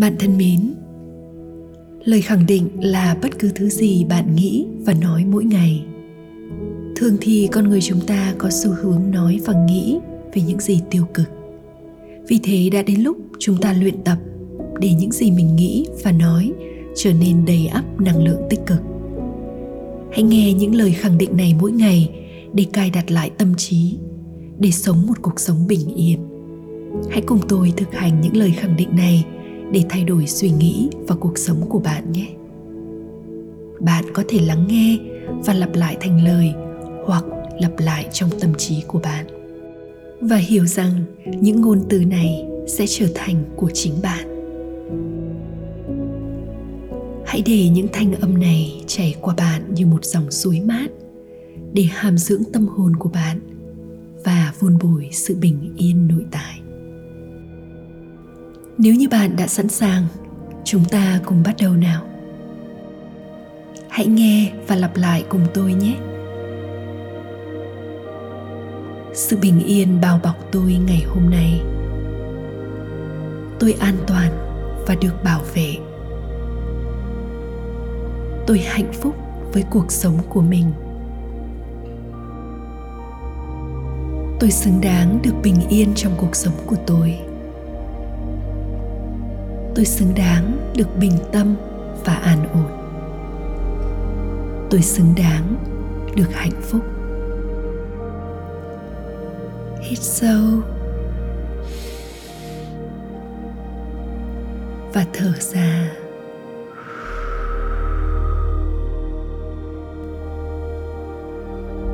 Bạn thân mến, lời khẳng định là bất cứ thứ gì bạn nghĩ và nói mỗi ngày. Thường thì con người chúng ta có xu hướng nói và nghĩ về những gì tiêu cực. Vì thế đã đến lúc chúng ta luyện tập để những gì mình nghĩ và nói trở nên đầy ắp năng lượng tích cực. Hãy nghe những lời khẳng định này mỗi ngày để cài đặt lại tâm trí, để sống một cuộc sống bình yên. Hãy cùng tôi thực hành những lời khẳng định này để thay đổi suy nghĩ và cuộc sống của bạn nhé. Bạn có thể lắng nghe và lặp lại thành lời hoặc lặp lại trong tâm trí của bạn. Và hiểu rằng những ngôn từ này sẽ trở thành của chính bạn. Hãy để những thanh âm này chảy qua bạn như một dòng suối mát để hàm dưỡng tâm hồn của bạn và vun bồi sự bình yên nội tại nếu như bạn đã sẵn sàng, chúng ta cùng bắt đầu nào. Hãy nghe và lặp lại cùng tôi nhé. Sự bình yên bao bọc tôi ngày hôm nay. Tôi an toàn và được bảo vệ. Tôi hạnh phúc với cuộc sống của mình. Tôi xứng đáng được bình yên trong cuộc sống của tôi tôi xứng đáng được bình tâm và an ổn. Tôi xứng đáng được hạnh phúc. Hít sâu. Và thở ra.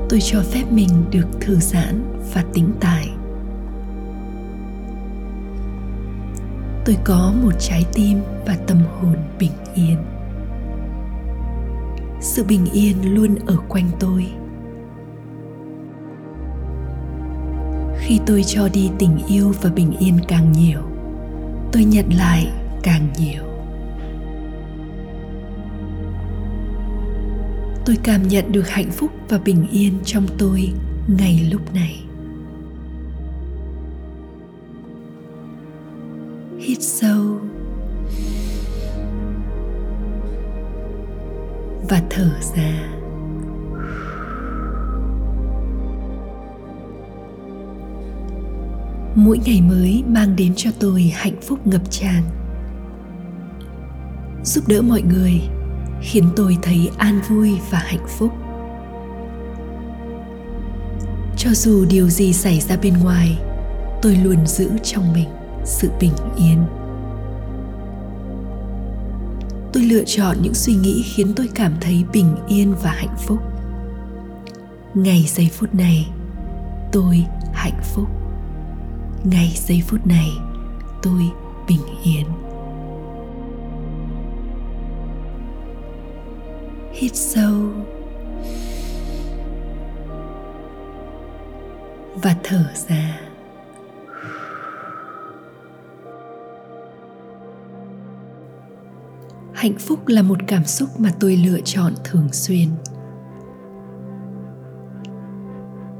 Tôi cho phép mình được thư giãn và tĩnh tại tôi có một trái tim và tâm hồn bình yên. Sự bình yên luôn ở quanh tôi. Khi tôi cho đi tình yêu và bình yên càng nhiều, tôi nhận lại càng nhiều. Tôi cảm nhận được hạnh phúc và bình yên trong tôi ngay lúc này. Hít sâu và thở ra. Mỗi ngày mới mang đến cho tôi hạnh phúc ngập tràn, giúp đỡ mọi người, khiến tôi thấy an vui và hạnh phúc. Cho dù điều gì xảy ra bên ngoài, tôi luôn giữ trong mình sự bình yên. Tôi lựa chọn những suy nghĩ khiến tôi cảm thấy bình yên và hạnh phúc. Ngày giây phút này, tôi hạnh phúc. Ngày giây phút này, tôi bình yên. Hít sâu. Và thở ra. Hạnh phúc là một cảm xúc mà tôi lựa chọn thường xuyên.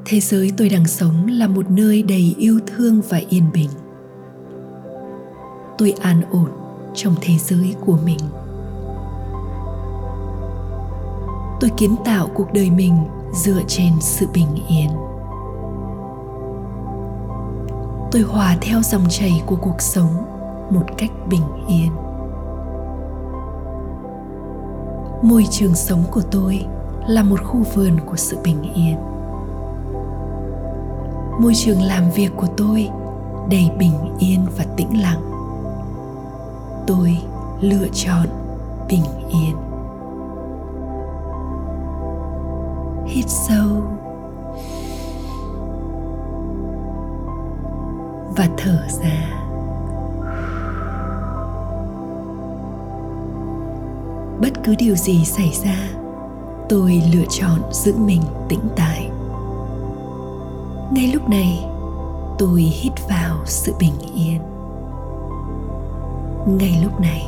Thế giới tôi đang sống là một nơi đầy yêu thương và yên bình. Tôi an ổn trong thế giới của mình. Tôi kiến tạo cuộc đời mình dựa trên sự bình yên. Tôi hòa theo dòng chảy của cuộc sống một cách bình yên. Môi trường sống của tôi là một khu vườn của sự bình yên. Môi trường làm việc của tôi đầy bình yên và tĩnh lặng. Tôi lựa chọn bình yên. Hít sâu và thở ra. Cứ điều gì xảy ra, tôi lựa chọn giữ mình tĩnh tại. Ngay lúc này, tôi hít vào sự bình yên. Ngay lúc này,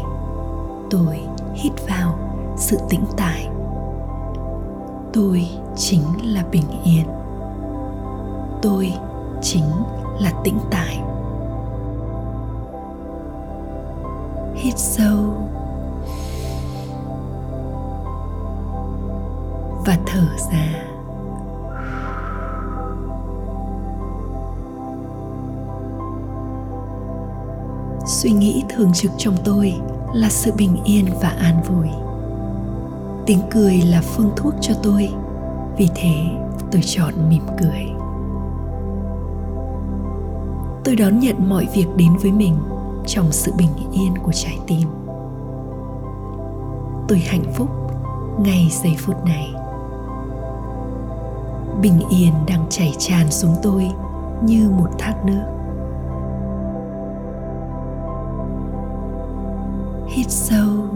tôi hít vào sự tĩnh tại. Tôi chính là bình yên. Tôi chính là tĩnh tại. Hít sâu và thở ra. Suy nghĩ thường trực trong tôi là sự bình yên và an vui. Tiếng cười là phương thuốc cho tôi, vì thế tôi chọn mỉm cười. Tôi đón nhận mọi việc đến với mình trong sự bình yên của trái tim. Tôi hạnh phúc ngay giây phút này bình yên đang chảy tràn xuống tôi như một thác nước. Hít sâu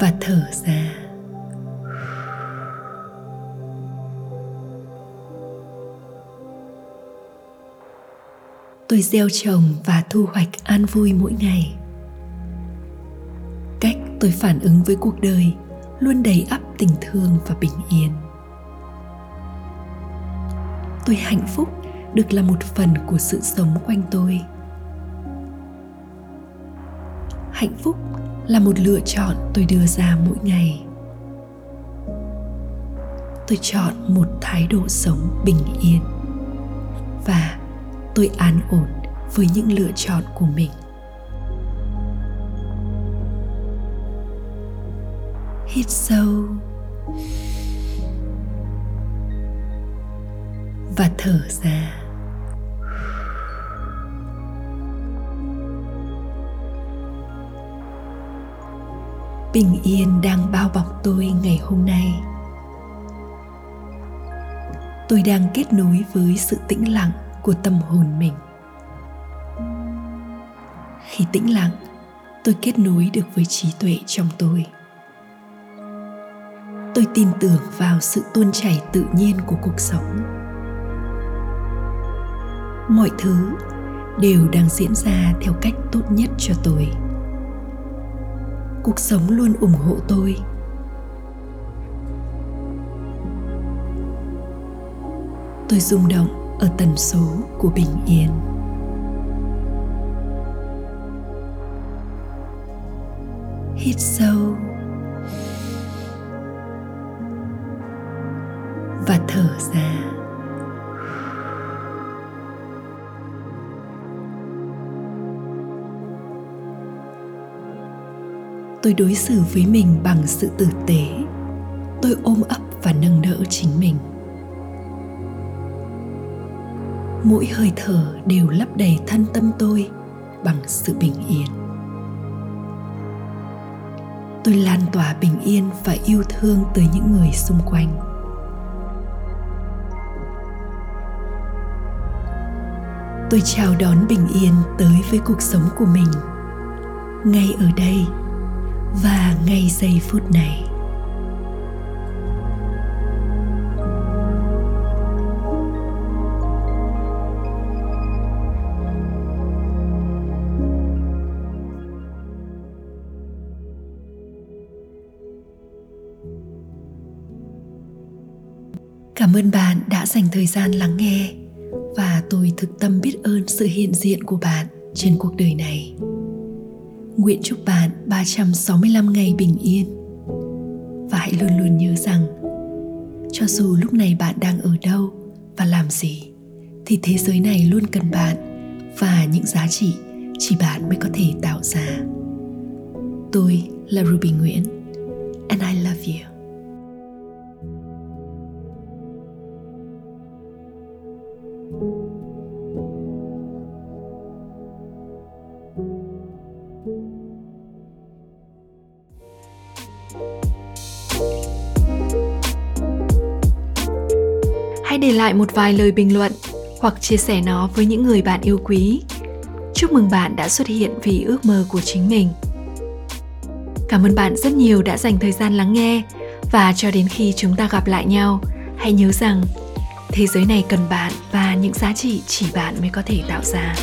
và thở ra. Tôi gieo trồng và thu hoạch an vui mỗi ngày. Cách tôi phản ứng với cuộc đời luôn đầy ắp tình thương và bình yên. Tôi hạnh phúc được là một phần của sự sống quanh tôi. Hạnh phúc là một lựa chọn tôi đưa ra mỗi ngày. Tôi chọn một thái độ sống bình yên và tôi an ổn với những lựa chọn của mình. Hít sâu và thở ra. Bình yên đang bao bọc tôi ngày hôm nay. Tôi đang kết nối với sự tĩnh lặng của tâm hồn mình. Khi tĩnh lặng, tôi kết nối được với trí tuệ trong tôi tôi tin tưởng vào sự tuôn chảy tự nhiên của cuộc sống. Mọi thứ đều đang diễn ra theo cách tốt nhất cho tôi. Cuộc sống luôn ủng hộ tôi. Tôi rung động ở tần số của bình yên. Hít sâu. Thở ra. Tôi đối xử với mình bằng sự tử tế. Tôi ôm ấp và nâng đỡ chính mình. Mỗi hơi thở đều lấp đầy thân tâm tôi bằng sự bình yên. Tôi lan tỏa bình yên và yêu thương tới những người xung quanh. Tôi chào đón bình yên tới với cuộc sống của mình. Ngay ở đây và ngay giây phút này. Cảm ơn bạn đã dành thời gian lắng nghe và tôi thực tâm biết ơn sự hiện diện của bạn trên cuộc đời này. Nguyện chúc bạn 365 ngày bình yên. Và hãy luôn luôn nhớ rằng, Cho dù lúc này bạn đang ở đâu và làm gì, Thì thế giới này luôn cần bạn Và những giá trị chỉ bạn mới có thể tạo ra. Tôi là Ruby Nguyễn, And I love you. Hãy để lại một vài lời bình luận hoặc chia sẻ nó với những người bạn yêu quý. Chúc mừng bạn đã xuất hiện vì ước mơ của chính mình. Cảm ơn bạn rất nhiều đã dành thời gian lắng nghe và cho đến khi chúng ta gặp lại nhau, hãy nhớ rằng thế giới này cần bạn và những giá trị chỉ bạn mới có thể tạo ra.